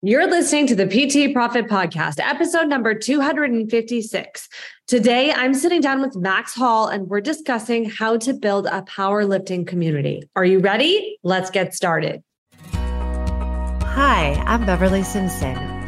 You're listening to the PT Profit Podcast, episode number 256. Today, I'm sitting down with Max Hall and we're discussing how to build a powerlifting community. Are you ready? Let's get started. Hi, I'm Beverly Simpson,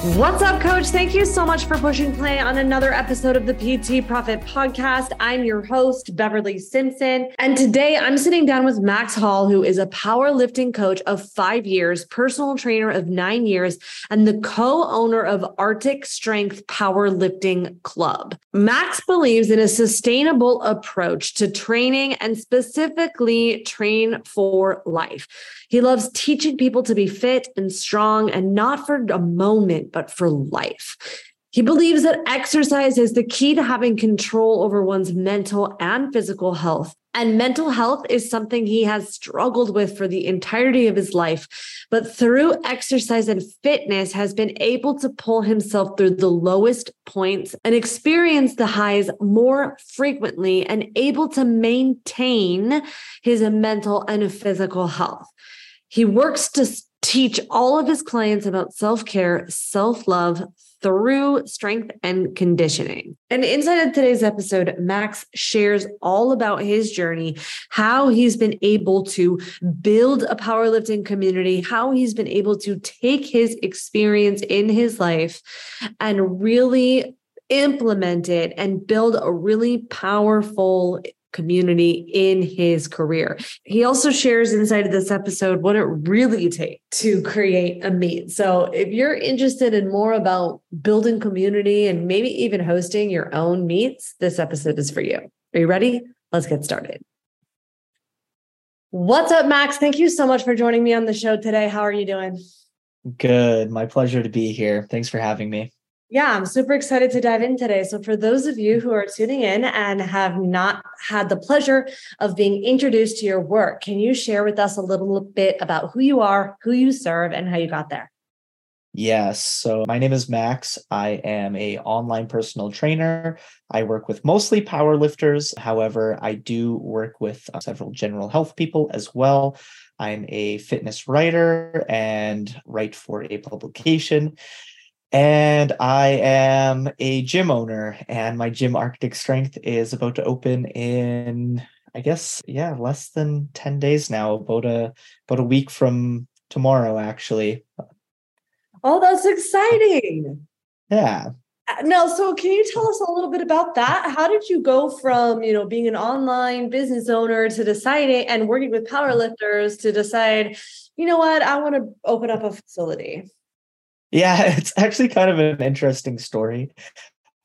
What's up, coach? Thank you so much for pushing play on another episode of the PT Profit Podcast. I'm your host, Beverly Simpson. And today I'm sitting down with Max Hall, who is a powerlifting coach of five years, personal trainer of nine years, and the co owner of Arctic Strength Powerlifting Club. Max believes in a sustainable approach to training and specifically train for life. He loves teaching people to be fit and strong and not for a moment, but for life. He believes that exercise is the key to having control over one's mental and physical health. And mental health is something he has struggled with for the entirety of his life. But through exercise and fitness, has been able to pull himself through the lowest points and experience the highs more frequently and able to maintain his mental and physical health. He works to teach all of his clients about self care, self love through strength and conditioning. And inside of today's episode, Max shares all about his journey, how he's been able to build a powerlifting community, how he's been able to take his experience in his life and really implement it and build a really powerful community in his career. He also shares inside of this episode what it really takes to create a meet. So if you're interested in more about building community and maybe even hosting your own meets, this episode is for you. Are you ready? Let's get started. What's up, Max? Thank you so much for joining me on the show today. How are you doing? Good. My pleasure to be here. Thanks for having me. Yeah, I'm super excited to dive in today. So, for those of you who are tuning in and have not had the pleasure of being introduced to your work, can you share with us a little bit about who you are, who you serve, and how you got there? Yes. So my name is Max. I am a online personal trainer. I work with mostly powerlifters. However, I do work with uh, several general health people as well. I'm a fitness writer and write for a publication. And I am a gym owner, and my gym Arctic Strength is about to open in, I guess, yeah, less than 10 days now, about a about a week from tomorrow, actually. Oh, that's exciting. Yeah. Uh, no, so can you tell us a little bit about that? How did you go from, you know, being an online business owner to deciding and working with powerlifters to decide, you know what, I want to open up a facility? Yeah, it's actually kind of an interesting story.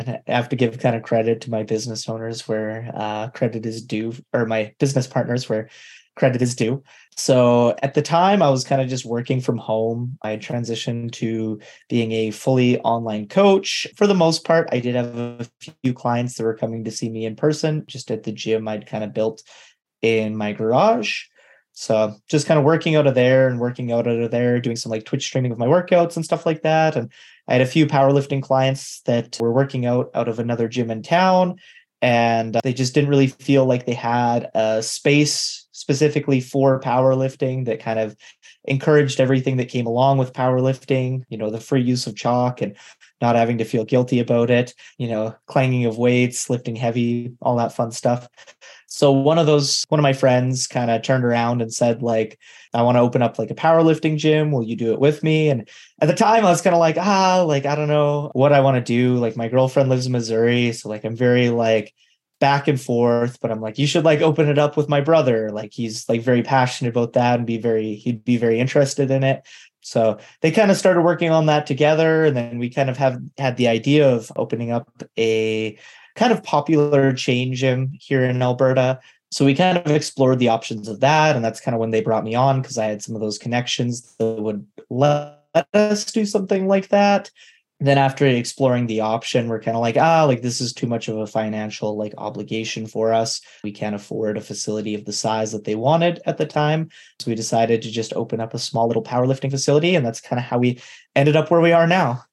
I have to give kind of credit to my business owners where uh, credit is due, or my business partners where credit is due. So at the time, I was kind of just working from home. I transitioned to being a fully online coach. For the most part, I did have a few clients that were coming to see me in person, just at the gym I'd kind of built in my garage. So just kind of working out of there and working out of there, doing some like Twitch streaming of my workouts and stuff like that. And I had a few powerlifting clients that were working out out of another gym in town. And uh, they just didn't really feel like they had a space specifically for powerlifting that kind of encouraged everything that came along with powerlifting, you know, the free use of chalk and not having to feel guilty about it, you know, clanging of weights, lifting heavy, all that fun stuff. So one of those, one of my friends kind of turned around and said, like, I want to open up like a powerlifting gym. Will you do it with me? And at the time I was kind of like, ah, like, I don't know what I want to do. Like my girlfriend lives in Missouri. So like, I'm very like back and forth, but I'm like, you should like open it up with my brother. Like he's like very passionate about that and be very, he'd be very interested in it. So they kind of started working on that together. And then we kind of have had the idea of opening up a kind of popular chain gym here in Alberta. So we kind of explored the options of that. And that's kind of when they brought me on because I had some of those connections that would let us do something like that then after exploring the option we're kind of like ah like this is too much of a financial like obligation for us. We can't afford a facility of the size that they wanted at the time. So we decided to just open up a small little powerlifting facility and that's kind of how we ended up where we are now.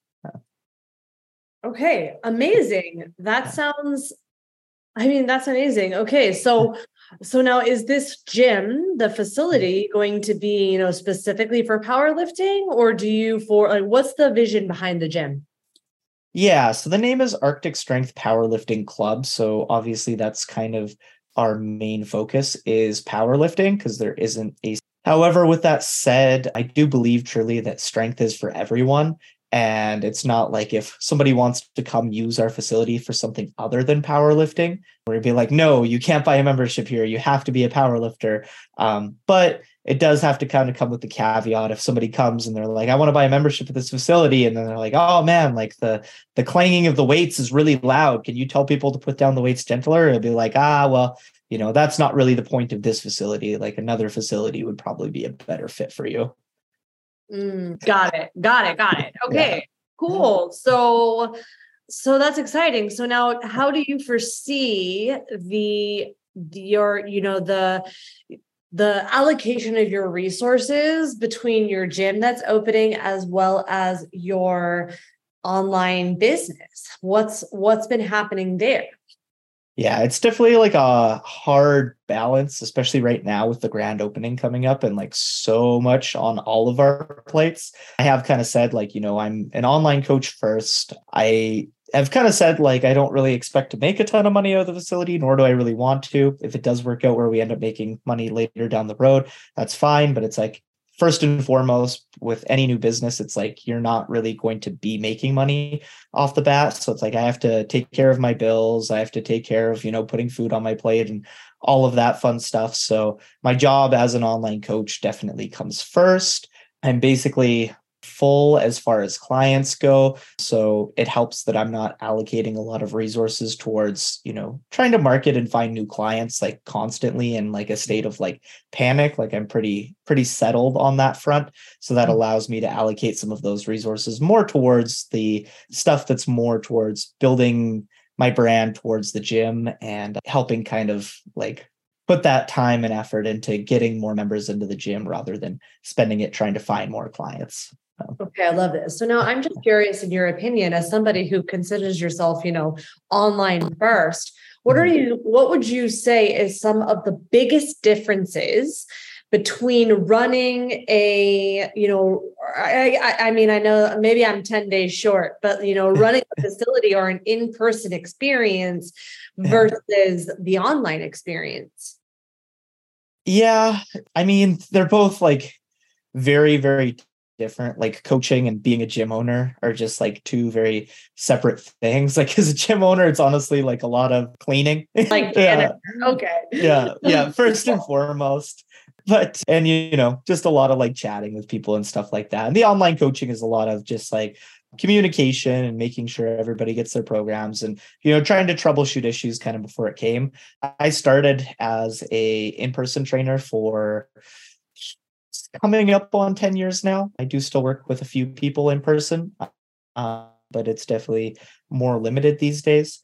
Okay amazing. That sounds i mean that's amazing. Okay so so now is this gym, the facility mm-hmm. going to be, you know, specifically for powerlifting or do you for like what's the vision behind the gym? Yeah, so the name is Arctic Strength Powerlifting Club, so obviously that's kind of our main focus is powerlifting because there isn't a However, with that said, I do believe truly that strength is for everyone and it's not like if somebody wants to come use our facility for something other than powerlifting, we'd be like, no, you can't buy a membership here. You have to be a powerlifter. Um, but it does have to kind of come with the caveat if somebody comes and they're like, I want to buy a membership at this facility, and then they're like, oh man, like the the clanging of the weights is really loud. Can you tell people to put down the weights gentler? It'll be like, ah, well, you know, that's not really the point of this facility. Like another facility would probably be a better fit for you. Mm, got it. Got it. Got it. Okay. Yeah. Cool. So so that's exciting. So now how do you foresee the your you know the the allocation of your resources between your gym that's opening as well as your online business what's what's been happening there yeah, it's definitely like a hard balance, especially right now with the grand opening coming up and like so much on all of our plates. I have kind of said, like, you know, I'm an online coach first. I have kind of said, like, I don't really expect to make a ton of money out of the facility, nor do I really want to. If it does work out where we end up making money later down the road, that's fine. But it's like, first and foremost with any new business it's like you're not really going to be making money off the bat. So it's like i have to take care of my bills. I have to take care of you know putting food on my plate and all of that fun stuff. So my job as an online coach definitely comes first. I'm basically full as far as clients go. So it helps that i'm not allocating a lot of resources towards you know trying to market and find new clients like constantly in like a state of like panic like i'm pretty pretty settled on that front. So that mm-hmm. allows me to allocate some of those resources more towards the stuff that's more towards building my brand towards the gym and helping kind of like put that time and effort into getting more members into the gym rather than spending it trying to find more clients Okay, I love this. So now I'm just curious in your opinion, as somebody who considers yourself, you know, online first, what are mm-hmm. you, what would you say is some of the biggest differences between running a, you know, I, I, I mean, I know maybe I'm 10 days short, but you know, running a facility or an in-person experience versus the online experience? Yeah, I mean, they're both like very, very different like coaching and being a gym owner are just like two very separate things. Like as a gym owner it's honestly like a lot of cleaning. Like yeah. okay. Yeah yeah first and foremost. But and you know just a lot of like chatting with people and stuff like that. And the online coaching is a lot of just like communication and making sure everybody gets their programs and you know trying to troubleshoot issues kind of before it came. I started as a in-person trainer for coming up on 10 years now. I do still work with a few people in person, uh, but it's definitely more limited these days.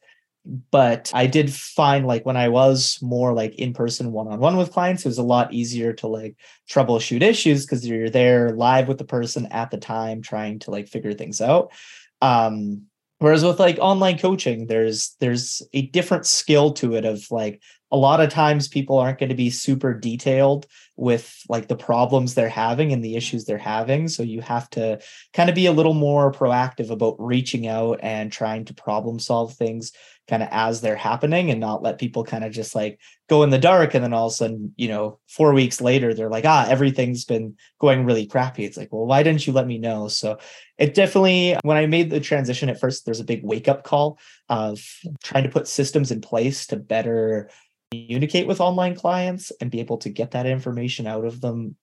But I did find like when I was more like in person one on one with clients, it was a lot easier to like troubleshoot issues because you're there live with the person at the time trying to like figure things out. Um, whereas with like online coaching, there's there's a different skill to it of like a lot of times people aren't going to be super detailed with like the problems they're having and the issues they're having so you have to kind of be a little more proactive about reaching out and trying to problem solve things kind of as they're happening and not let people kind of just like go in the dark and then all of a sudden you know 4 weeks later they're like ah everything's been going really crappy. It's like well why didn't you let me know? So it definitely when i made the transition at first there's a big wake up call of trying to put systems in place to better communicate with online clients and be able to get that information out of them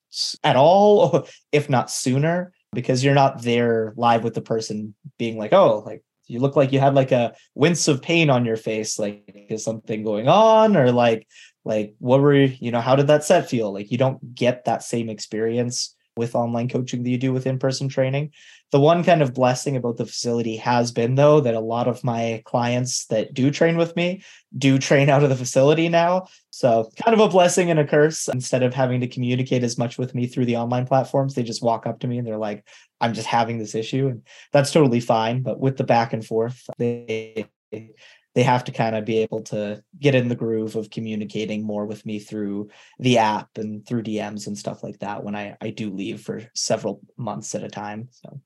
at all, if not sooner, because you're not there live with the person being like, oh, like you look like you had like a wince of pain on your face. Like, is something going on? Or like, like what were you, you know, how did that set feel? Like you don't get that same experience with online coaching that you do with in-person training. The one kind of blessing about the facility has been though that a lot of my clients that do train with me do train out of the facility now. So kind of a blessing and a curse. Instead of having to communicate as much with me through the online platforms, they just walk up to me and they're like, I'm just having this issue. And that's totally fine. But with the back and forth, they they have to kind of be able to get in the groove of communicating more with me through the app and through DMs and stuff like that when I, I do leave for several months at a time. So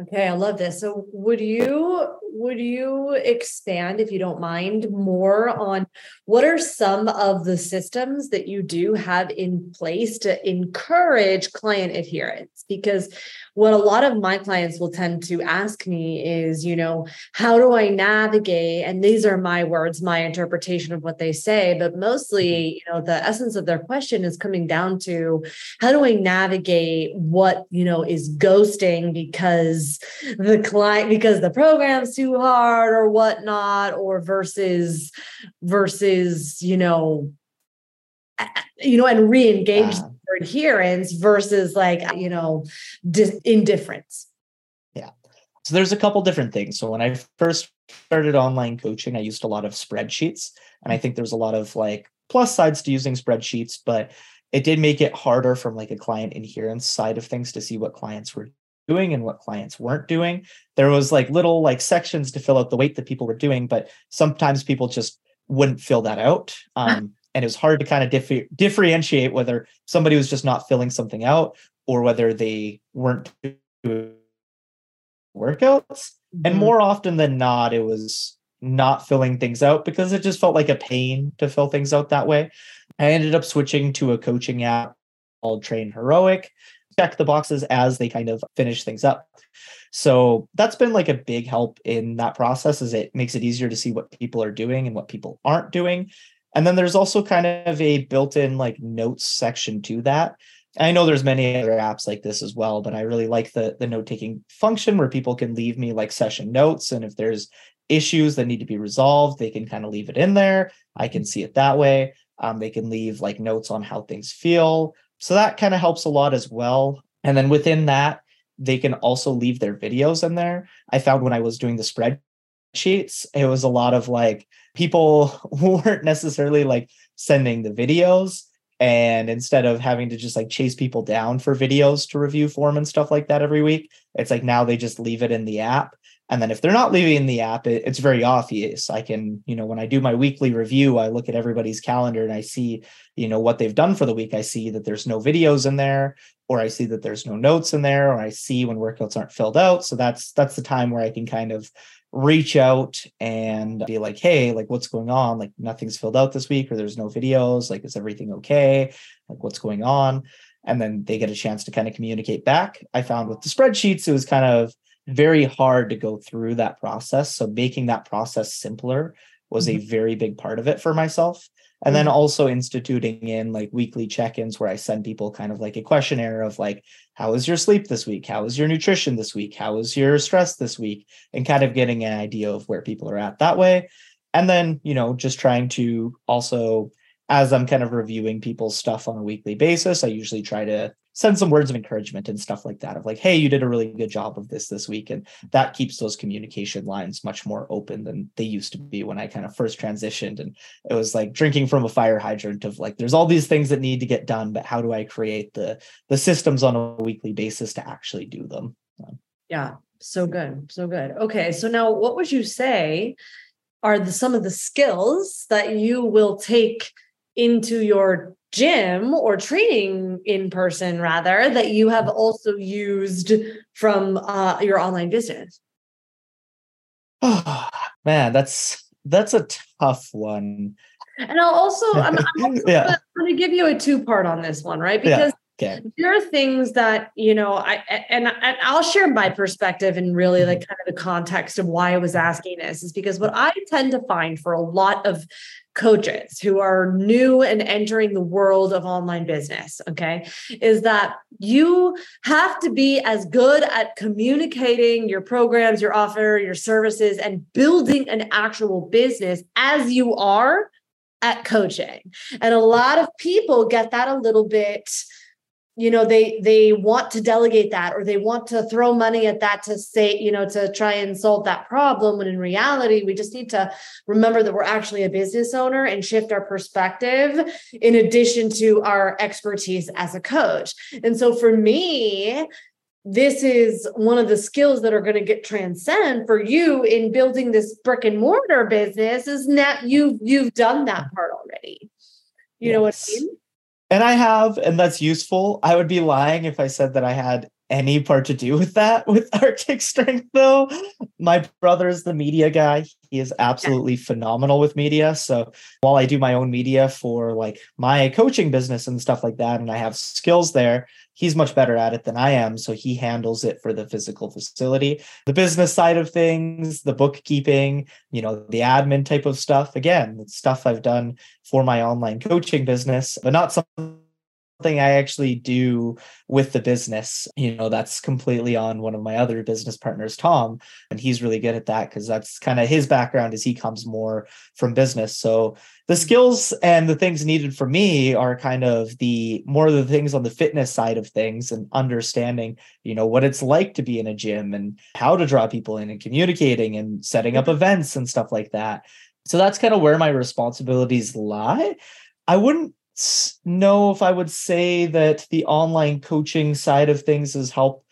Okay, I love this. So would you would you expand if you don't mind more on what are some of the systems that you do have in place to encourage client adherence because what a lot of my clients will tend to ask me is, you know, how do I navigate? And these are my words, my interpretation of what they say, but mostly, mm-hmm. you know, the essence of their question is coming down to how do I navigate what, you know, is ghosting because the client, because the program's too hard or whatnot, or versus, versus, you know, you know, and re-engage uh, adherence versus like, you know, dis- indifference. Yeah. So there's a couple different things. So when I first started online coaching, I used a lot of spreadsheets. And I think there's a lot of like plus sides to using spreadsheets, but it did make it harder from like a client adherence side of things to see what clients were doing and what clients weren't doing. There was like little like sections to fill out the weight that people were doing, but sometimes people just wouldn't fill that out. Um, and it was hard to kind of differ- differentiate whether somebody was just not filling something out or whether they weren't doing workouts mm-hmm. and more often than not it was not filling things out because it just felt like a pain to fill things out that way i ended up switching to a coaching app called TrainHeroic check the boxes as they kind of finish things up so that's been like a big help in that process as it makes it easier to see what people are doing and what people aren't doing and then there's also kind of a built-in like notes section to that. I know there's many other apps like this as well, but I really like the the note-taking function where people can leave me like session notes and if there's issues that need to be resolved, they can kind of leave it in there. I can see it that way. Um, they can leave like notes on how things feel. So that kind of helps a lot as well. And then within that, they can also leave their videos in there. I found when I was doing the spreadsheets, it was a lot of like people weren't necessarily like sending the videos and instead of having to just like chase people down for videos to review form and stuff like that every week it's like now they just leave it in the app and then if they're not leaving the app it, it's very obvious i can you know when i do my weekly review i look at everybody's calendar and i see you know what they've done for the week i see that there's no videos in there or i see that there's no notes in there or i see when workouts aren't filled out so that's that's the time where i can kind of reach out and be like, hey, like what's going on? Like nothing's filled out this week, or there's no videos. Like, is everything okay? Like, what's going on? And then they get a chance to kind of communicate back. I found with the spreadsheets, it was kind of very hard to go through that process. So making that process simpler was mm-hmm. a very big part of it for myself and then mm-hmm. also instituting in like weekly check-ins where i send people kind of like a questionnaire of like how is your sleep this week How is your nutrition this week How is your stress this week and kind of getting an idea of where people are at that way and then you know just trying to also as i'm kind of reviewing people's stuff on a weekly basis i usually try to send some words of encouragement and stuff like that of like hey you did a really good job of this this week. And that keeps those communication lines much more open than they used to be when i kind of first transitioned. And it was like drinking from a fire hydrant of like there's all these things that need to get done but how do i create the the systems on a weekly basis to actually do them? Yeah. So good. So good. Okay. So now what would you say are the some of the skills that you will take into your gym or training in person rather that you have also used from uh, your online business oh man that's that's a tough one and i'll also i'm, I'm also yeah. going to give you a two part on this one right because yeah. Okay. There are things that, you know, I and, and I'll share my perspective and really like mm-hmm. kind of the context of why I was asking this is because what I tend to find for a lot of coaches who are new and entering the world of online business, okay, is that you have to be as good at communicating your programs, your offer, your services, and building an actual business as you are at coaching. And a lot of people get that a little bit you know they they want to delegate that or they want to throw money at that to say you know to try and solve that problem when in reality we just need to remember that we're actually a business owner and shift our perspective in addition to our expertise as a coach. And so for me this is one of the skills that are going to get transcend for you in building this brick and mortar business is that you've you've done that part already. You yes. know what i mean and I have, and that's useful. I would be lying if I said that I had any part to do with that with Arctic Strength, though. My brother is the media guy. He is absolutely yeah. phenomenal with media. So while I do my own media for like my coaching business and stuff like that, and I have skills there, he's much better at it than I am. So he handles it for the physical facility. The business side of things, the bookkeeping, you know, the admin type of stuff. Again, stuff I've done for my online coaching business, but not something something I actually do with the business. You know, that's completely on one of my other business partners, Tom, and he's really good at that because that's kind of his background is he comes more from business. So the skills and the things needed for me are kind of the more of the things on the fitness side of things and understanding, you know, what it's like to be in a gym and how to draw people in and communicating and setting up mm-hmm. events and stuff like that. So that's kind of where my responsibilities lie. I wouldn't know if I would say that the online coaching side of things has helped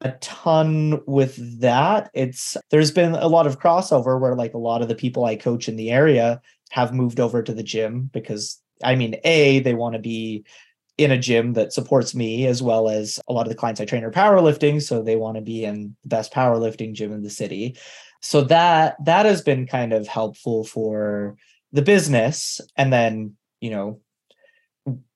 a ton with that. It's there's been a lot of crossover where like a lot of the people I coach in the area have moved over to the gym because I mean, A, they want to be in a gym that supports me as well as a lot of the clients I train are powerlifting. So they want to be in the best powerlifting gym in the city. So that that has been kind of helpful for the business. And then, you know,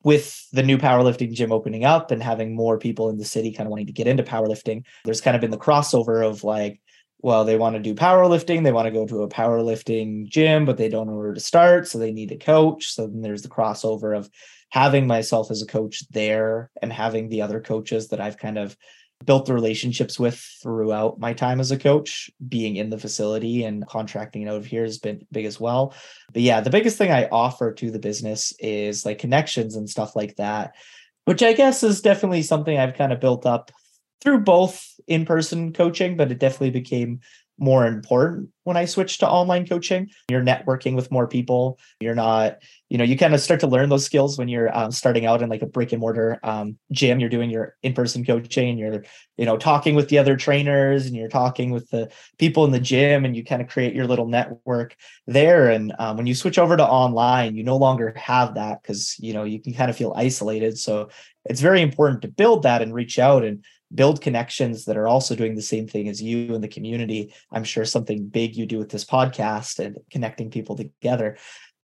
with the new powerlifting gym opening up and having more people in the city kind of wanting to get into powerlifting, there's kind of been the crossover of like, well, they want to do powerlifting, they want to go to a powerlifting gym, but they don't know where to start. So they need a coach. So then there's the crossover of having myself as a coach there and having the other coaches that I've kind of built the relationships with throughout my time as a coach, being in the facility and contracting out of here has been big as well. But yeah, the biggest thing I offer to the business is like connections and stuff like that, which I guess is definitely something I've kind of built up through both in person coaching, but it definitely became more important when I switched to online coaching. You're networking with more people. You're not, you know, you kind of start to learn those skills when you're um, starting out in like a brick and mortar um, gym. You're doing your in person coaching. And You're, you know, talking with the other trainers and you're talking with the people in the gym, and you kind of create your little network there. And um, when you switch over to online, you no longer have that because you know you can kind of feel isolated. So it's very important to build that and reach out and build connections that are also doing the same thing as you in the community. I'm sure something big you do with this podcast and connecting people together.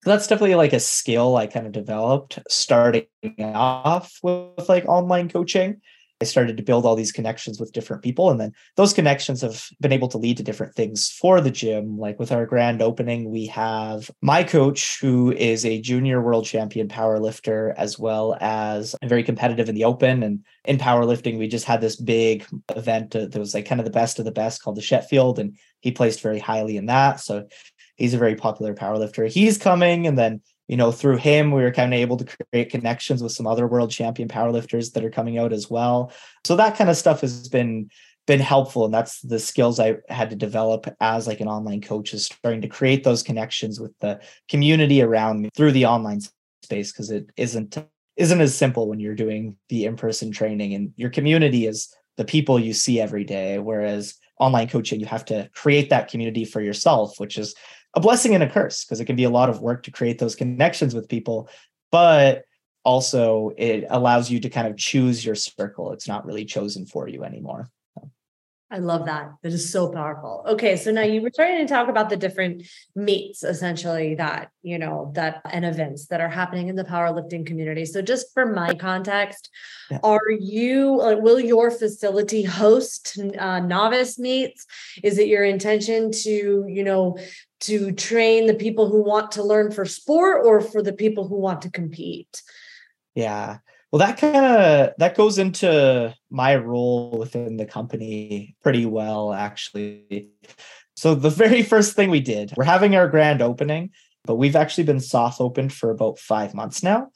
So that's definitely like a skill I kind of developed starting off with like online coaching. I started to build all these connections with different people. And then those connections have been able to lead to different things for the gym. Like with our grand opening, we have my coach, who is a junior world champion powerlifter, as well as very competitive in the open. And in powerlifting, we just had this big event uh, that was like kind of the best of the best called the Sheffield. And he placed very highly in that. So he's a very popular powerlifter. He's coming. And then you know, through him, we were kind of able to create connections with some other world champion powerlifters that are coming out as well. So that kind of stuff has been been helpful and that's the skills i had to develop as like an online coach is starting to create those connections with the community around me through the online space because it isn't isn't as simple when you're doing the in-person training and your community is the people you see every day whereas online coaching you have to create that community for yourself which is a blessing and a curse because it can be a lot of work to create those connections with people but also it allows you to kind of choose your circle. It's not really chosen for you anymore I love that. That is so powerful. Okay, so now you were starting to talk about the different meets essentially that, you know, that and events that are happening in the powerlifting community. So just for my context, yeah. are you like will your facility host uh, novice meets? Is it your intention to, you know, to train the people who want to learn for sport or for the people who want to compete? Yeah. Well, that kind of that goes into my role within the company pretty well, actually. So the very first thing we did, we're having our grand opening, but we've actually been soft opened for about five months now.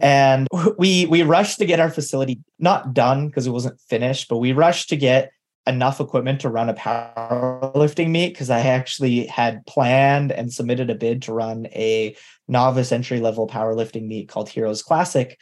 And we we rushed to get our facility not done because it wasn't finished, but we rushed to get enough equipment to run a powerlifting meet because I actually had planned and submitted a bid to run a novice entry level powerlifting meet called Heroes Classic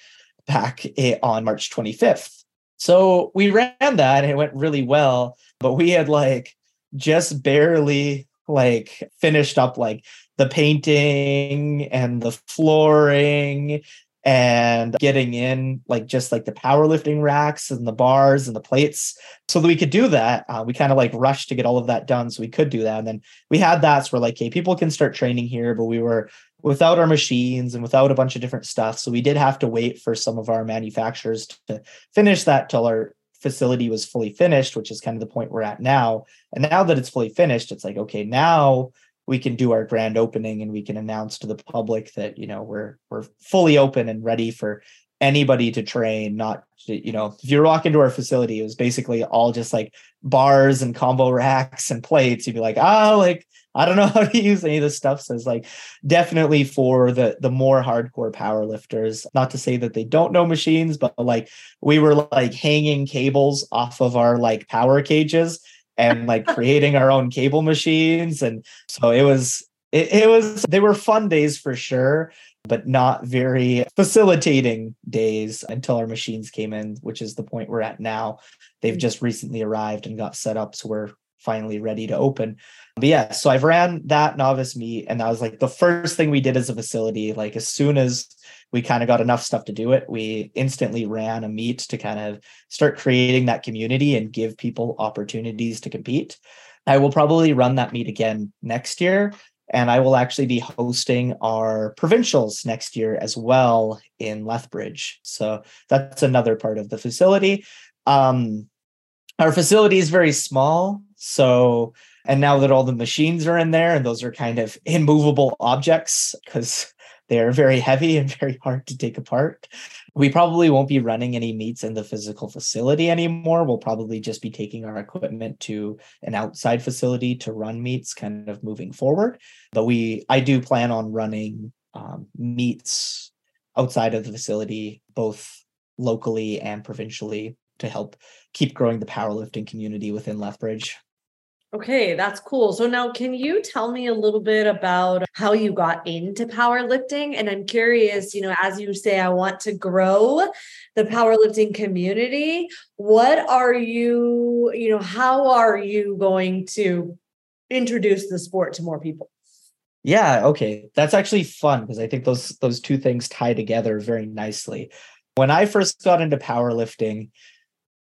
back on March 25th. So we ran that and it went really well, but we had like just barely like finished up like the painting and the flooring and getting in like just like the powerlifting racks and the bars and the plates so that we could do that. Uh, we kind of like rushed to get all of that done so we could do that. And then we had that so we're like hey people can start training here but we were without our machines and without a bunch of different stuff. So we did have to wait for some of our manufacturers to finish that till our facility was fully finished which is kind of the point we're at now. And now that it's fully finished it's like okay now we can do our grand opening and we can announce to the public that you know we're we're fully open and ready for anybody to train not to, you know if you walk into our facility it was basically all just like bars and combo racks and plates. You'd be like oh like i don't know how to use any of this stuff. So it's like definitely for the the more hardcore power lifters not to say that they don't know machines but like we were like hanging cables off of our like power cages and like creating our own cable machines. And so it was, it, it was, they were fun days for sure, but not very facilitating days until our machines came in, which is the point we're at now. They've mm. just recently arrived and got set up. So we're finally ready to open. But yeah, so I've ran that novice meet, and that was like the first thing we did as a facility. Like as soon as we kind of got enough stuff to do it. We instantly ran a meet to kind of start creating that community and give people opportunities to compete. I will probably run that meet again next year. And I will actually be hosting our provincials next year as well in Lethbridge. So that's another part of the facility. Um, our facility is very small. So, and now that all the machines are in there and those are kind of immovable objects, because they're very heavy and very hard to take apart. We probably won't be running any meets in the physical facility anymore. We'll probably just be taking our equipment to an outside facility to run meets kind of moving forward. But we, I do plan on running um, meets outside of the facility, both locally and provincially to help keep growing the powerlifting community within Lethbridge. Okay, that's cool. So now can you tell me a little bit about how you got into powerlifting? And I'm curious, you know, as you say I want to grow the powerlifting community, what are you, you know, how are you going to introduce the sport to more people? Yeah, okay. That's actually fun because I think those those two things tie together very nicely. When I first got into powerlifting,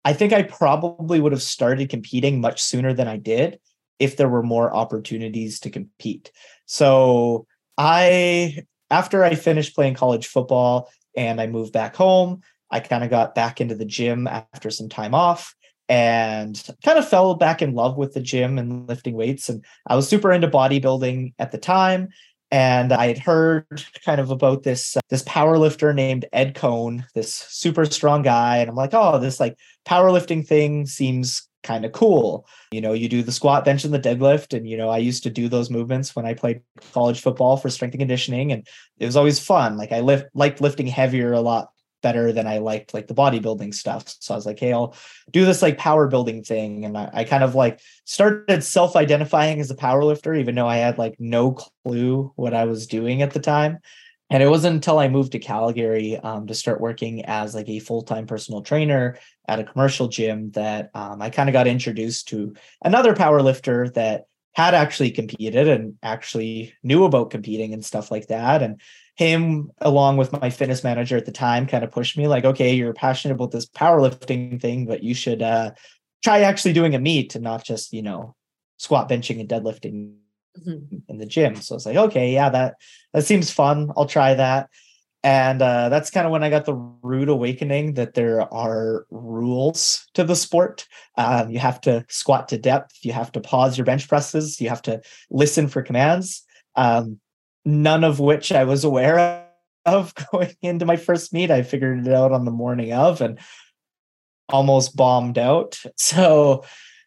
I think I probably would have started competing much sooner than I did if there were more opportunities to compete. So I, after I finished playing college football and I moved back home, I kind of got back into the gym after some time off and kind of fell back in love with the gym and lifting weights. And I was super into bodybuilding at the time and I had heard kind of about this uh, this power lifter named Ed Coan, this super strong guy, and I'm like, oh, this like powerlifting thing seems kind of cool. You know, you do the squat, bench, and the deadlift, and you know, I used to do those movements when I played college football for strength and conditioning, and it was always fun. Like I lift liked lifting heavier a lot better than I liked like the bodybuilding stuff. So I was like, hey, I'll do this like power building thing. And I, I kind of like started self-identifying as a power lifter, even though I had like no clue what I was doing at the time. And it wasn't until I moved to Calgary um, to start working as like a full-time personal trainer at a commercial gym that um, I kind of got introduced to another power lifter that had actually competed and actually knew about competing and stuff like that. And him along with my fitness manager at the time kind of pushed me like okay you're passionate about this powerlifting thing but you should uh try actually doing a meet and not just you know squat benching and deadlifting mm-hmm. in the gym so it's like okay yeah that that seems fun i'll try that and uh, that's kind of when I got the rude awakening that there are rules to the sport. Um, you have to squat to depth. You have to pause your bench presses. You have to listen for commands. Um, none of which I was aware of going into my first meet. I figured it out on the morning of and almost bombed out. So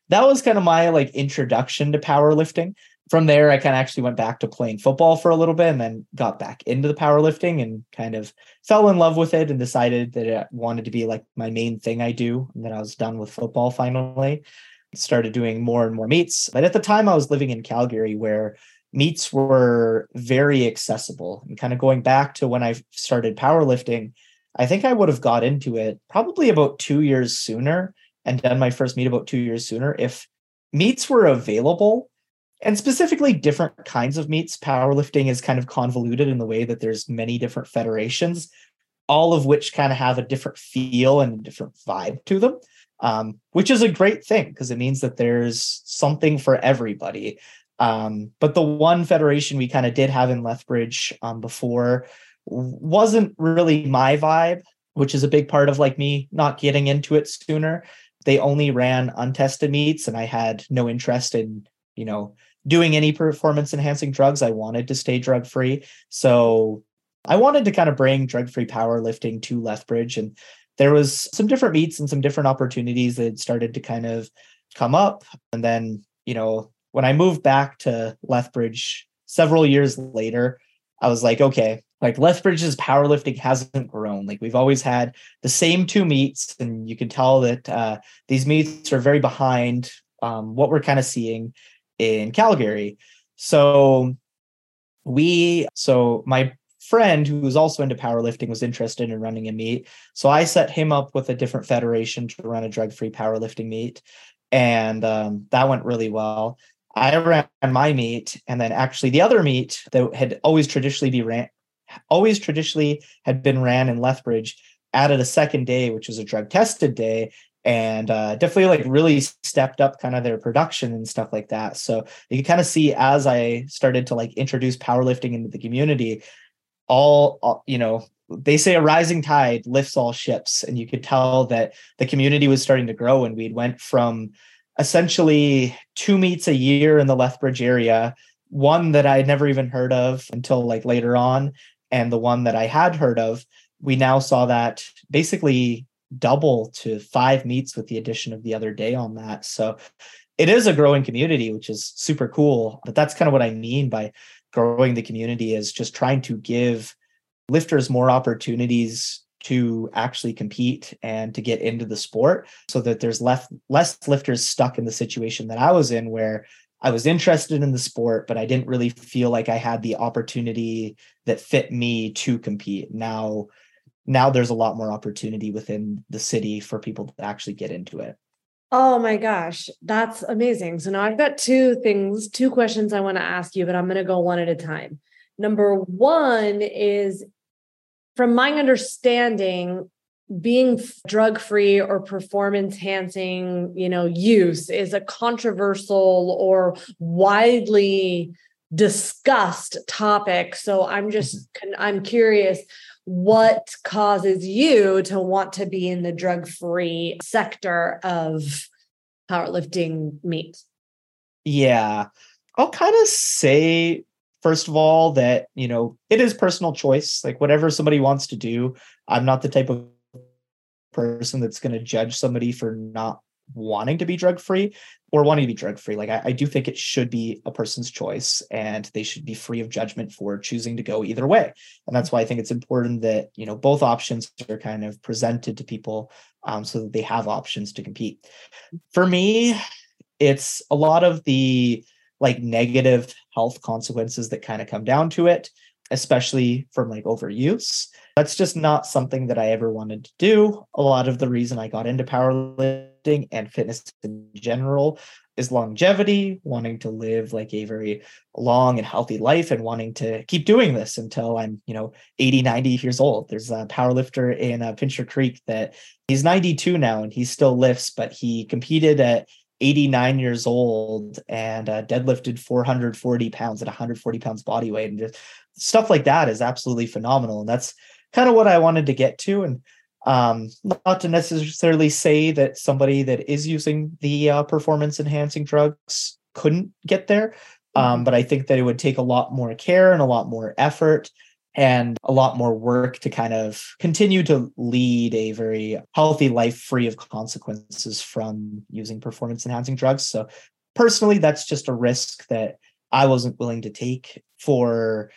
that was kind of my like introduction to powerlifting. From there, I kind of actually went back to playing football for a little bit and then got back into the powerlifting and kind of fell in love with it and decided that it wanted to be like my main thing I do. And then I was done with football finally. Started doing more and more meets. But at the time, I was living in Calgary where meets were very accessible. And kind of going back to when I started powerlifting, I think I would have got into it probably about two years sooner and done my first meet about two years sooner if meets were available and specifically different kinds of meets. Powerlifting is kind of convoluted in the way that there's many different federations, all of which kind of have a different feel and a different vibe to them, um, which is a great thing because it means that there's something for everybody. Um, but the one federation we kind of did have in Lethbridge um, before wasn't really my vibe, which is a big part of like me not getting into it sooner. They only ran untested meets, and I had no interest in, you know, doing any performance enhancing drugs. I wanted to stay drug free. So I wanted to kind of bring drug free powerlifting to Lethbridge. And there was some different meets and some different opportunities that started to kind of come up. And then, you know, when I moved back to Lethbridge several years later, I was like, okay, like Lethbridge's powerlifting hasn't grown. Like we've always had the same two meets, and you can tell that uh, these meets are very behind um, what we're kind of seeing in Calgary. So we, so my friend who was also into powerlifting was interested in running a meet. So I set him up with a different federation to run a drug free powerlifting meet. And um, that went really well. I ran my meet, and then actually the other meet that had always traditionally be ran, always traditionally had been ran in Lethbridge, added a second day, which was a drug tested day, and uh, definitely like really stepped up kind of their production and stuff like that. So you can kind of see as I started to like introduce powerlifting into the community, all, all you know, they say a rising tide lifts all ships, and you could tell that the community was starting to grow, and we'd went from essentially two meets a year in the Lethbridge area, one that I had never even heard of until like later on, and the one that I had heard of. We now saw that basically double to five meets with the addition of the other day on that. So it is a growing community, which is super cool. But that's kind of what I mean by growing the community is just trying to give lifters more opportunities to actually compete and to get into the sport so that there's less less lifters stuck in the situation that I was in where I was interested in the sport but I didn't really feel like I had the opportunity that fit me to compete. Now now there's a lot more opportunity within the city for people to actually get into it. Oh my gosh, that's amazing. So now I've got two things, two questions I want to ask you, but I'm going to go one at a time. Number one is from my understanding, being drug free or performance enhancing, you know, use is a controversial or widely discussed topic. So I'm just mm-hmm. I'm curious what causes you to want to be in the drug free sector of powerlifting meet? Yeah. I'll kind of say first of all that, you know, it is personal choice. Like whatever somebody wants to do, I'm not the type of person that's going to judge somebody for not wanting to be drug free or wanting to be drug free. Like I, I, do think it should be a person's choice and they should be free of judgment for choosing to go either way. And that's why I think it's important that, you know, both options are kind of presented to people um, so that they have options to compete. For me, it's a lot of the like negative health consequences that kind of come down to it, especially from like overuse. That's just not something that I ever wanted to do. A lot of the reason I got into powerlifting and fitness in general is longevity, wanting to live like a very long and healthy life and wanting to keep doing this until I'm, you know, 80, 90 years old. There's a powerlifter in uh, Pincher Creek that he's 92 now and he still lifts, but he competed at 89 years old and uh, deadlifted 440 pounds at 140 pounds body weight and just stuff like that is absolutely phenomenal and that's kind of what I wanted to get to. And um, not to necessarily say that somebody that is using the uh, performance enhancing drugs couldn't get there. Um, mm-hmm. but I think that it would take a lot more care and a lot more effort and a lot more work to kind of continue to lead a very healthy life free of consequences from using performance enhancing drugs. So personally, that's just a risk that I wasn't willing to take for,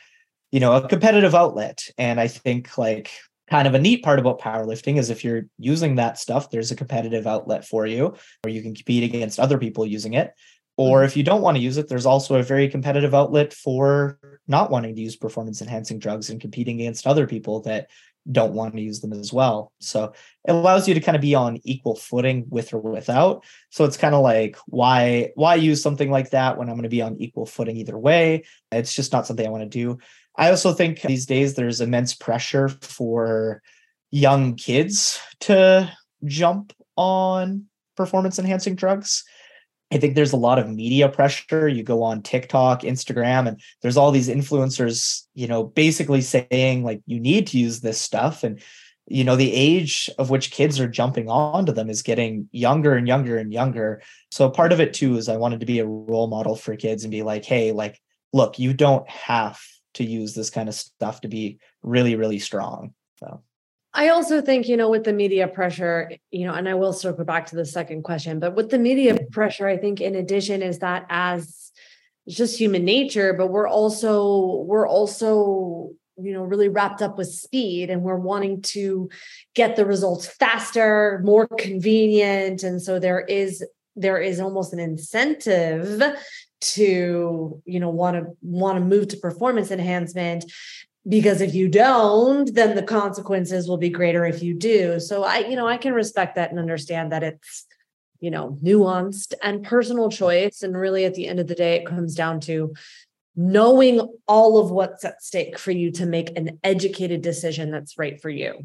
you know, a competitive outlet. And I think like kind of a neat part about powerlifting is if you're using that stuff, there's a competitive outlet for you where you can compete against other people using it. Or mm-hmm. if you don't want to use it, there's also a very competitive outlet for not wanting to use performance enhancing drugs and competing against other people that don't want to use them as well. So it allows you to kind of be on equal footing with or without. So it's kind of like why why use something like that when I'm going to be on equal footing either way? It's just not something I want to do. I also think these days there's immense pressure for young kids to jump on performance enhancing drugs. I think there's a lot of media pressure. You go on TikTok, Instagram, and there's all these influencers, you know, basically saying like you need to use this stuff. And, you know, the age of which kids are jumping onto them is getting younger and younger and younger. So part of it too is I wanted to be a role model for kids and be like, hey, like, look, you don't have to use this kind of stuff to be really, really strong. So I also think, you know, with the media pressure, eh, you know, and I will circle back to the second question, but with the media pressure, I think in addition is that as it's just human nature, but we're also, we're also, you know, really wrapped up with speed and we're wanting to get the results faster, more convenient. And so there is, there is almost an incentive to you know want to want to move to performance enhancement because if you don't then the consequences will be greater if you do. So i you know i can respect that and understand that it's you know nuanced and personal choice and really at the end of the day it comes down to knowing all of what's at stake for you to make an educated decision that's right for you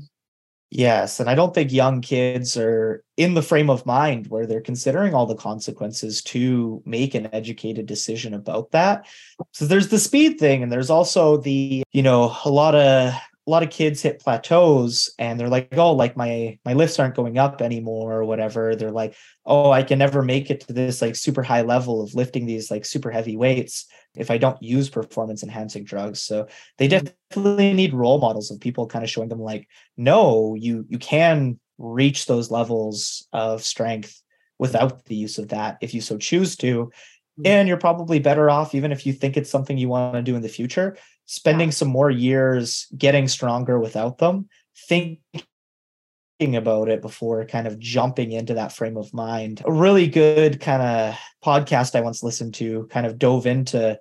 Yes. And I don't think young kids are in the frame of mind where they're considering all the consequences to make an educated decision about that. So there's the speed thing, and there's also the, you know, a lot of a lot of kids hit plateaus and they're like oh like my my lifts aren't going up anymore or whatever. They're like oh i can never make it to this like super high level of lifting these like super heavy weights if i don't use performance enhancing drugs. So they definitely need role models of people kind of showing them like no you you can reach those levels of strength without the use of that if you so choose to. Mm-hmm. and you're probably better off even if you think it's something you want to do in the future spending yeah. some more years getting stronger without them, thinking about it before kind of jumping into that frame of mind. A really good kind of podcast I once listened to kind of dove into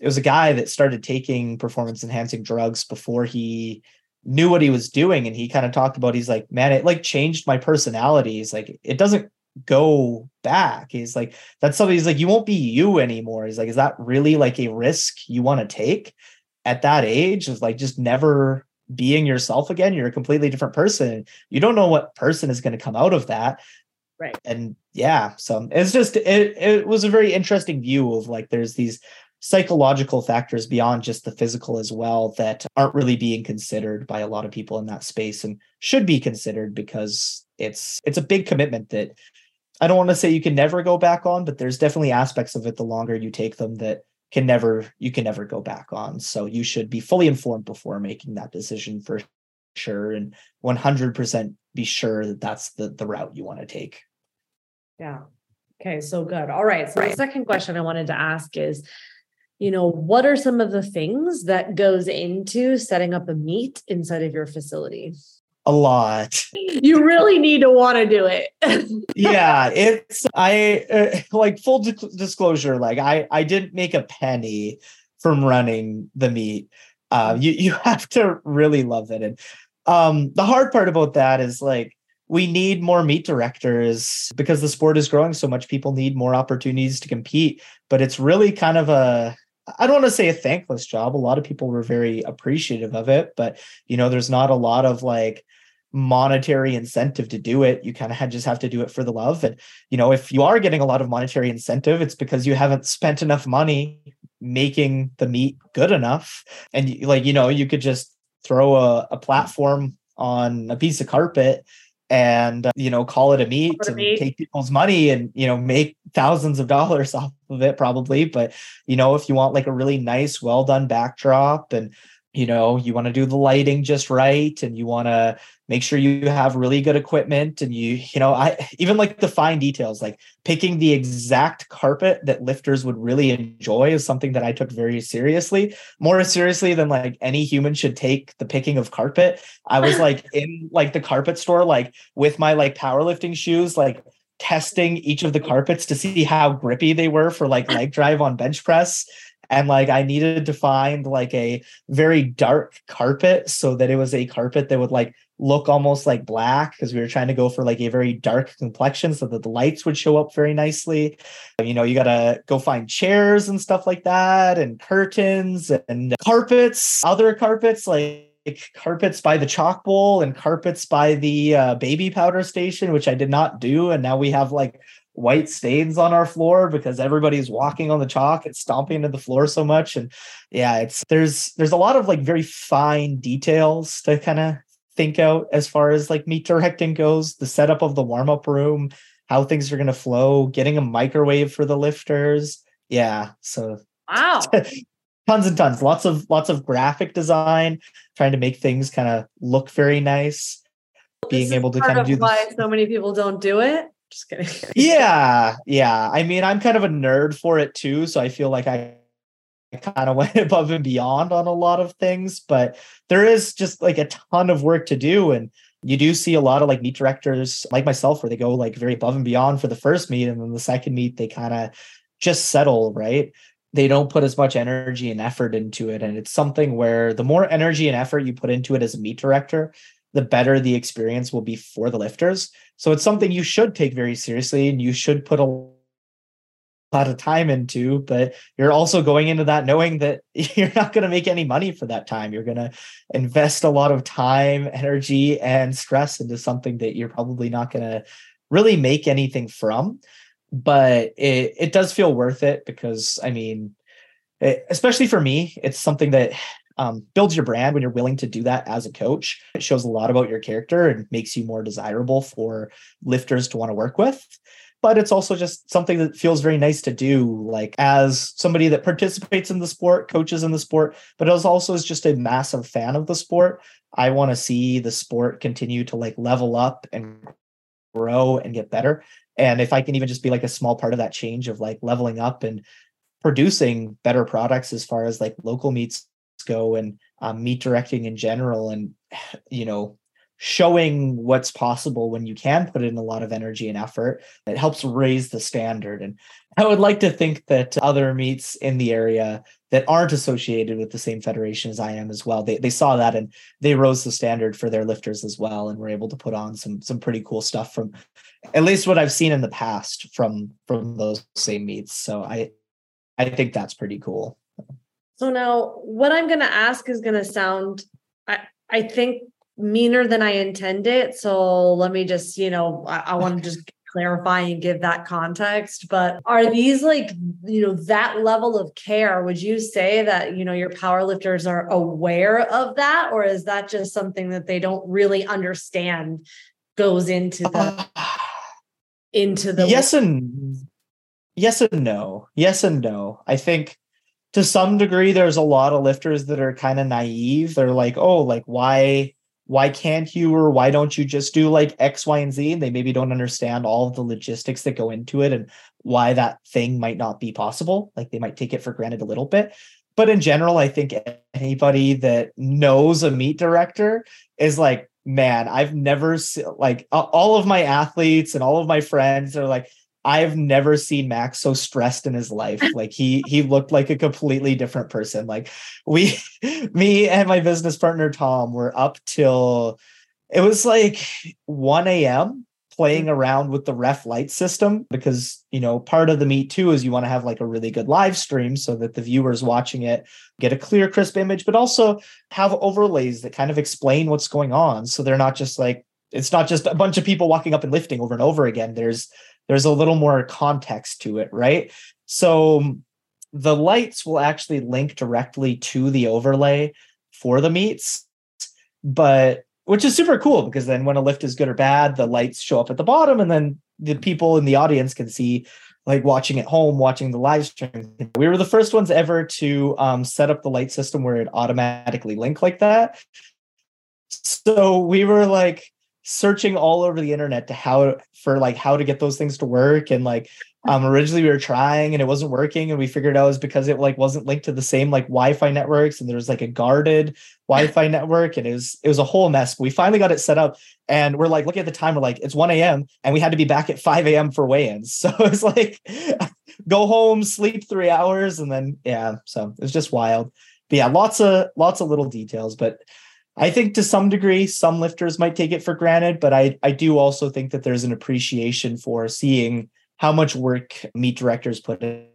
it was a guy that started taking performance enhancing drugs before he knew what he was doing and he kind of talked about he's like man it like changed my personality he's like it doesn't go back he's like that's something he's like you won't be you anymore he's like is that really like a risk you want to take at that age of like just never being yourself again you're a completely different person. You don't know what person is going to come out of that. Right. And yeah so it's just it, it was a very interesting view of like there's these psychological factors beyond just the physical as well that aren't really being considered by a lot of people in that space and should be considered because it's it's a big commitment that I don't want to say you can never go back on but there's definitely aspects of it the longer you take them that can never you can never go back on. So you should be fully informed before making that decision for sure and 100% be sure that that's the the route you want to take. Yeah. Okay so good. All right so right. the second question i wanted to ask is you know what are some of the things that goes into setting up a meet inside of your facility a lot. You really need to want to do it. yeah, it's I uh, like full di- disclosure. Like I I didn't make a penny from running the meet. Uh, you you have to really love it, and um, the hard part about that is like we need more meet directors because the sport is growing so much. People need more opportunities to compete, but it's really kind of a I don't want to say a thankless job. A lot of people were very appreciative of it, but you know, there's not a lot of like monetary incentive to do it. You kind of just have to do it for the love. And you know, if you are getting a lot of monetary incentive, it's because you haven't spent enough money making the meet good enough. And like, you know, you could just throw a, a platform on a piece of carpet and uh, you know call it a meet and meet. take people's money and you know make thousands of dollars off of it probably but you know if you want like a really nice well done backdrop and you know you want to do the lighting just right and you want to make sure you have really good equipment and you you know i even like the fine details like picking the exact carpet that lifters would really enjoy is something that i took very seriously more seriously than like any human should take the picking of carpet. I was like in like the carpet store like with my like powerlifting shoes like testing each of the carpets to see how grippy they were for like leg drive on bench press and like I needed to find like a very dark carpet so that it was a carpet that would like look almost like black because we were trying to go for like a very dark complexion so that the lights would show up very nicely. You know, you got to go find chairs and stuff like that and curtains and carpets, other carpets like carpets by the chalk bowl and carpets by the uh, baby powder station, which I did not do. And now we have like white stains on our floor because everybody's walking on the chalk and stomping into the floor so much. And yeah it's there's there's a lot of like very fine details to kind of think out as far as like meet directing goes the setup of the warm-up room how things are going to flow getting a microwave for the lifters. Yeah so wow. tons and tons lots of lots of graphic design trying to make things kind of look very nice being able to kind of, do why so many people don't do it just kidding. yeah, yeah. I mean, I'm kind of a nerd for it too, so I feel like I I kind of went above and beyond on a lot of things, but there is just like a ton of work to do and you do see a lot of like meet directors like myself where they go like very above and beyond for the first meet and then the second meet they kind of just settle, right? They don't put as much energy and effort into it and it's something where the more energy and effort you put into it as a meet director, the better the experience will be for the lifters so it's something you should take very seriously and you should put a lot of time into, but you're also going into that knowing that you're not going to make any money for that time. You're going to invest a lot of time, energy, and stress into something that you're probably not going to really make anything from. But it, it does feel worth it because, I mean, it, especially for me, it's something that um, builds your brand when you're willing to do that as a coach. It shows a lot about your character and makes you more desirable for lifters to want to work with. But it's also just something that feels very nice to do, like as somebody that participates in the sport, coaches in the sport, but as also is just a massive fan of the sport. I want to see the sport continue to like level up and grow and get better. And if I can even just be like a small part of that change of like leveling up and producing better products as far as like local meets go and um, meet directing in general and you know showing what's possible when you can put in a lot of energy and effort. It helps raise the standard. And i would like to think that other meets in the area that aren't associated with the same federation as i am as well they, they saw that and they rose the standard for their lifters as well and were able to put on some some pretty cool stuff from at least what i've seen in the past from from those same meets. So i i think that's pretty cool so now what I'm going to ask is going to sound, I, I think, meaner than I intended. So let me just, you know, I, I want to just clarify and give that context. But are these like, you know, that level of care? Would you say that, you know, your power lifters are aware of that? Or is that just something that they don't really understand goes into the uh, into the yes and yes and no. Yes and no. I think to some degree there's a lot of lifters that are kind of naive. They're like oh like why why can't you or why don't you just do like x y and z? And they maybe don't understand all of the logistics that go into it and why that thing might not be possible. Like they might take it for granted a little bit. But in general i think anybody that knows a meet director is like man i've never seen like all of my athletes and all of my friends are like I've never seen Max so stressed in his life. Like he he looked like a completely different person. Like we me and my business partner Tom were up till it was like 1 a.m. playing mm. around with the ref light system because you know part of the meet too is you want to have like a really good live stream so that the viewers watching it get a clear crisp image but also have overlays that kind of explain what's going on so they're not just like it's not just a bunch of people walking up and lifting over and over again there's there's a little more context to it, right? So the lights will actually link directly to the overlay for the meets, but which is super cool because then when a lift is good or bad, the lights show up at the bottom and then the people in the audience can see like watching at home, watching the live stream. We were the first ones ever to um, set up the light system where it automatically linked like that. So we were like searching all over the internet to how for like how to get those things to work and like um originally we were trying and it wasn't working and we figured out it was because it like wasn't linked to the same like wi-fi networks and there was like a guarded wi-fi network and it was it was a whole mess. But we finally got it set up and we're like looking at the time we're like it's 1 a.m and we had to be back at 5 a.m for weigh-ins. So it's like go home sleep three hours and then yeah so it's just wild. But yeah lots of lots of little details but I think to some degree, some lifters might take it for granted, but I, I do also think that there's an appreciation for seeing how much work meet directors put in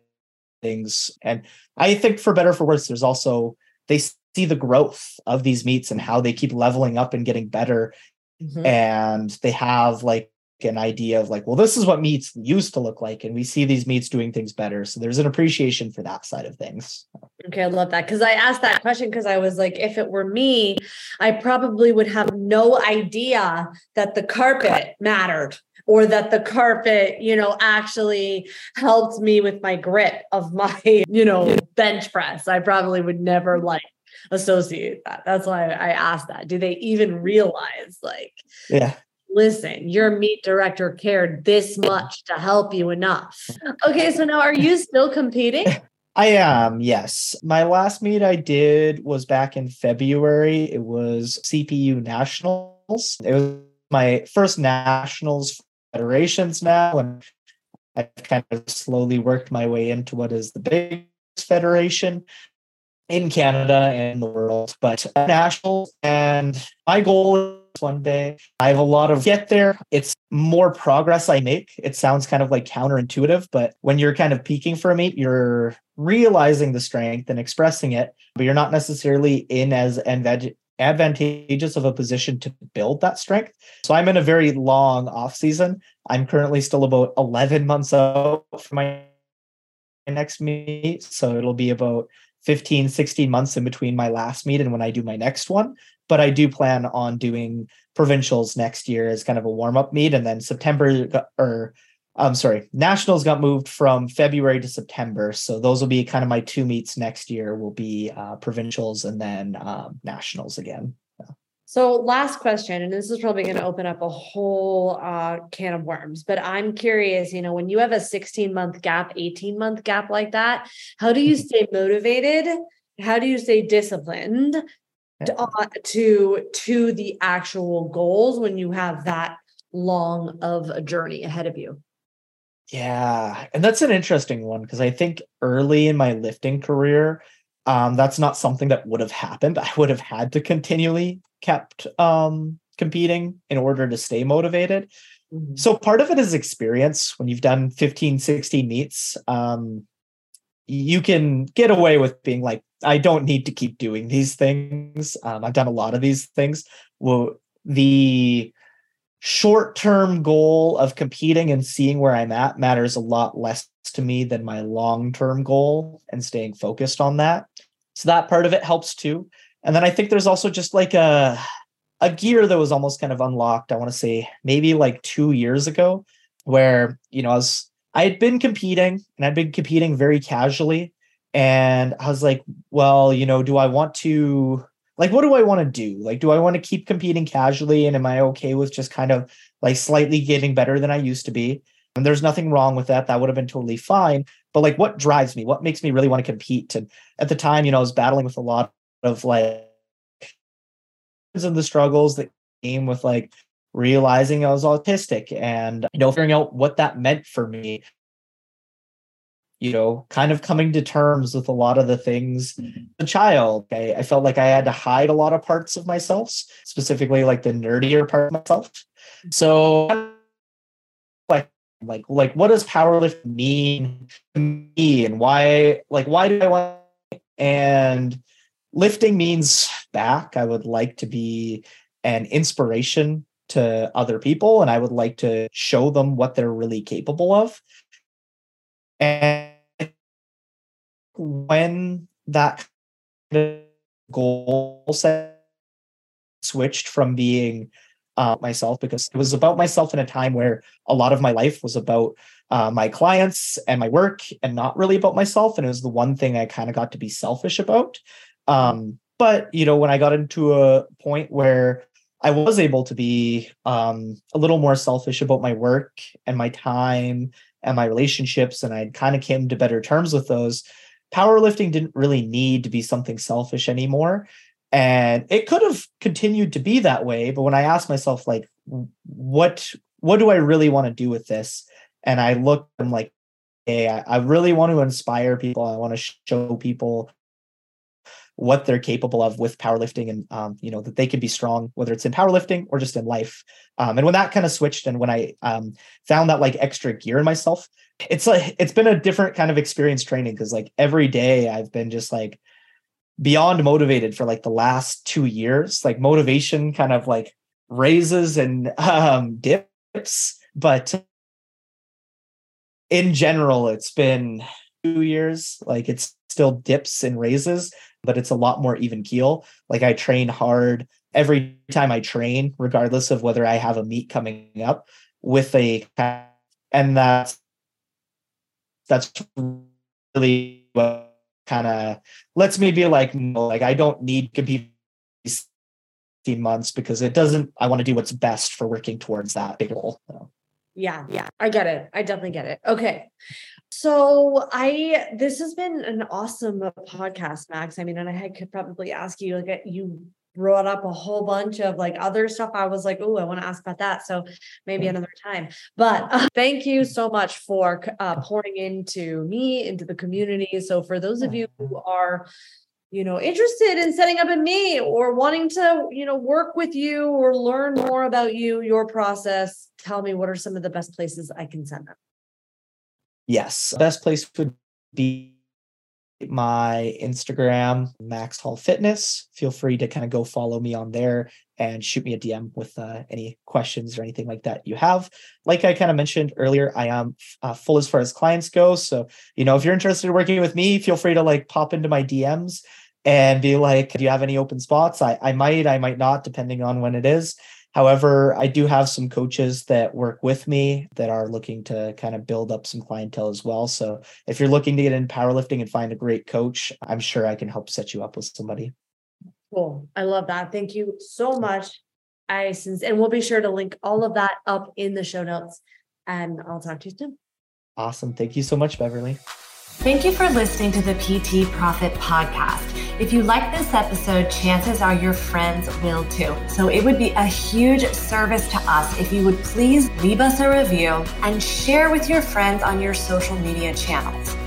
things. And I think for better for worse, there's also they see the growth of these meets and how they keep leveling up and getting better. Mm-hmm. And they have like an idea of like, well, this is what meets used to look like. And we see these meets doing things better. So there's an appreciation for that side of things. Okay, I love that. Cause I asked that question because I was like, if it were me, I probably would have no idea that the carpet mattered or that the carpet, you know, actually helped me with my grip of my, you know, bench press. I probably would never like associate that. That's why I asked that. Do they even realize like yeah listen, your meet director cared this much to help you enough. Okay, so now are you still competing? I am, yes. My last meet I did was back in February. It was CPU Nationals. It was my first Nationals federations now, and I've kind of slowly worked my way into what is the biggest federation in Canada and the world. But uh, nationals, and my goal one day. I have a lot of get there. It's more progress I make. It sounds kind of like counterintuitive, but when you're kind of peaking for a meet, you're realizing the strength and expressing it, but you're not necessarily in as advantageous of a position to build that strength. So I'm in a very long off season. I'm currently still about 11 months out for my next meet. So it'll be about 15, 16 months in between my last meet and when I do my next one but I do plan on doing provincials next year as kind of a warm up meet, and then September or I'm sorry, nationals got moved from February to September, so those will be kind of my two meets next year. Will be uh, provincials and then um, nationals again. So, last question, and this is probably going to open up a whole uh, can of worms, but I'm curious, you know, when you have a 16 month gap, 18 month gap like that, how do you mm-hmm. stay motivated? How do you stay disciplined uh, to to the actual goals when you have that long of a journey ahead of you yeah and that's an interesting one because i think early in my lifting career um, that's not something that would have happened i would have had to continually kept um, competing in order to stay motivated mm-hmm. so part of it is experience when you've done 15 16 meets um, you can get away with being like I don't need to keep doing these things. Um, I've done a lot of these things. Well, the short term goal of competing and seeing where I'm at matters a lot less to me than my long term goal and staying focused on that. So that part of it helps too. And then I think there's also just like a a gear that was almost kind of unlocked. I want to say maybe like two years ago, where you know I was I had been competing and I'd been competing very casually and I was like, well, you know, do I want to like what do I want to do? Like, do I want to keep competing casually? And am I okay with just kind of like slightly getting better than I used to be? And there's nothing wrong with that. That would have been totally fine. But like what drives me? What makes me really want to compete? And at the time, you know, I was battling with a lot of like and the struggles that came with like realizing I was autistic and you know figuring out what that meant for me you know, kind of coming to terms with a lot of the things mm-hmm. a child. I, I felt like I had to hide a lot of parts of myself, specifically like the nerdier part of myself. So like like what does powerlifting mean to me and why like why do I want and lifting means back. I would like to be an inspiration to other people and I would like to show them what they're really capable of. And when that goal set switched from being uh, myself because it was about myself in a time where a lot of my life was about uh, my clients and my work and not really about myself. And it was the one thing I kind of got to be selfish about. Um, but, you know, when I got into a point where I was able to be um, a little more selfish about my work and my time and my relationships, and I kind of came to better terms with those. Powerlifting didn't really need to be something selfish anymore. And it could have continued to be that way. But when I asked myself, like, what what do I really want to do with this? And I looked, I'm like, hey, I, I really want to inspire people. I want to show people what they're capable of with powerlifting and um, you know that they can be strong whether it's in powerlifting or just in life um, and when that kind of switched and when i um, found that like extra gear in myself it's like it's been a different kind of experience training because like every day i've been just like beyond motivated for like the last two years like motivation kind of like raises and um dips but in general it's been two years like it's still dips and raises but it's a lot more even keel. Like I train hard every time I train, regardless of whether I have a meet coming up with a and that's that's really what kind of lets me be like no, like I don't need to be months because it doesn't I want to do what's best for working towards that big goal. So. Yeah, yeah. I get it. I definitely get it. Okay. So I this has been an awesome podcast, Max. I mean, and I could probably ask you like uh, you brought up a whole bunch of like other stuff. I was like, oh, I want to ask about that. So maybe another time. But uh, thank you so much for uh, pouring into me, into the community. So for those of you who are you know interested in setting up a meet or wanting to you know work with you or learn more about you your process tell me what are some of the best places i can send them Yes. Best place would be my Instagram, Max Hall Fitness. Feel free to kind of go follow me on there and shoot me a DM with uh, any questions or anything like that you have. Like I kind of mentioned earlier, I am uh, full as far as clients go. So, you know, if you're interested in working with me, feel free to like pop into my DMs and be like, do you have any open spots? I, I might, I might not, depending on when it is. However, I do have some coaches that work with me that are looking to kind of build up some clientele as well. So if you're looking to get in powerlifting and find a great coach, I'm sure I can help set you up with somebody. Cool. I love that. Thank you so much. I since and we'll be sure to link all of that up in the show notes. And I'll talk to you soon. Awesome. Thank you so much, Beverly. Thank you for listening to the PT Profit Podcast. If you like this episode, chances are your friends will too. So it would be a huge service to us if you would please leave us a review and share with your friends on your social media channels.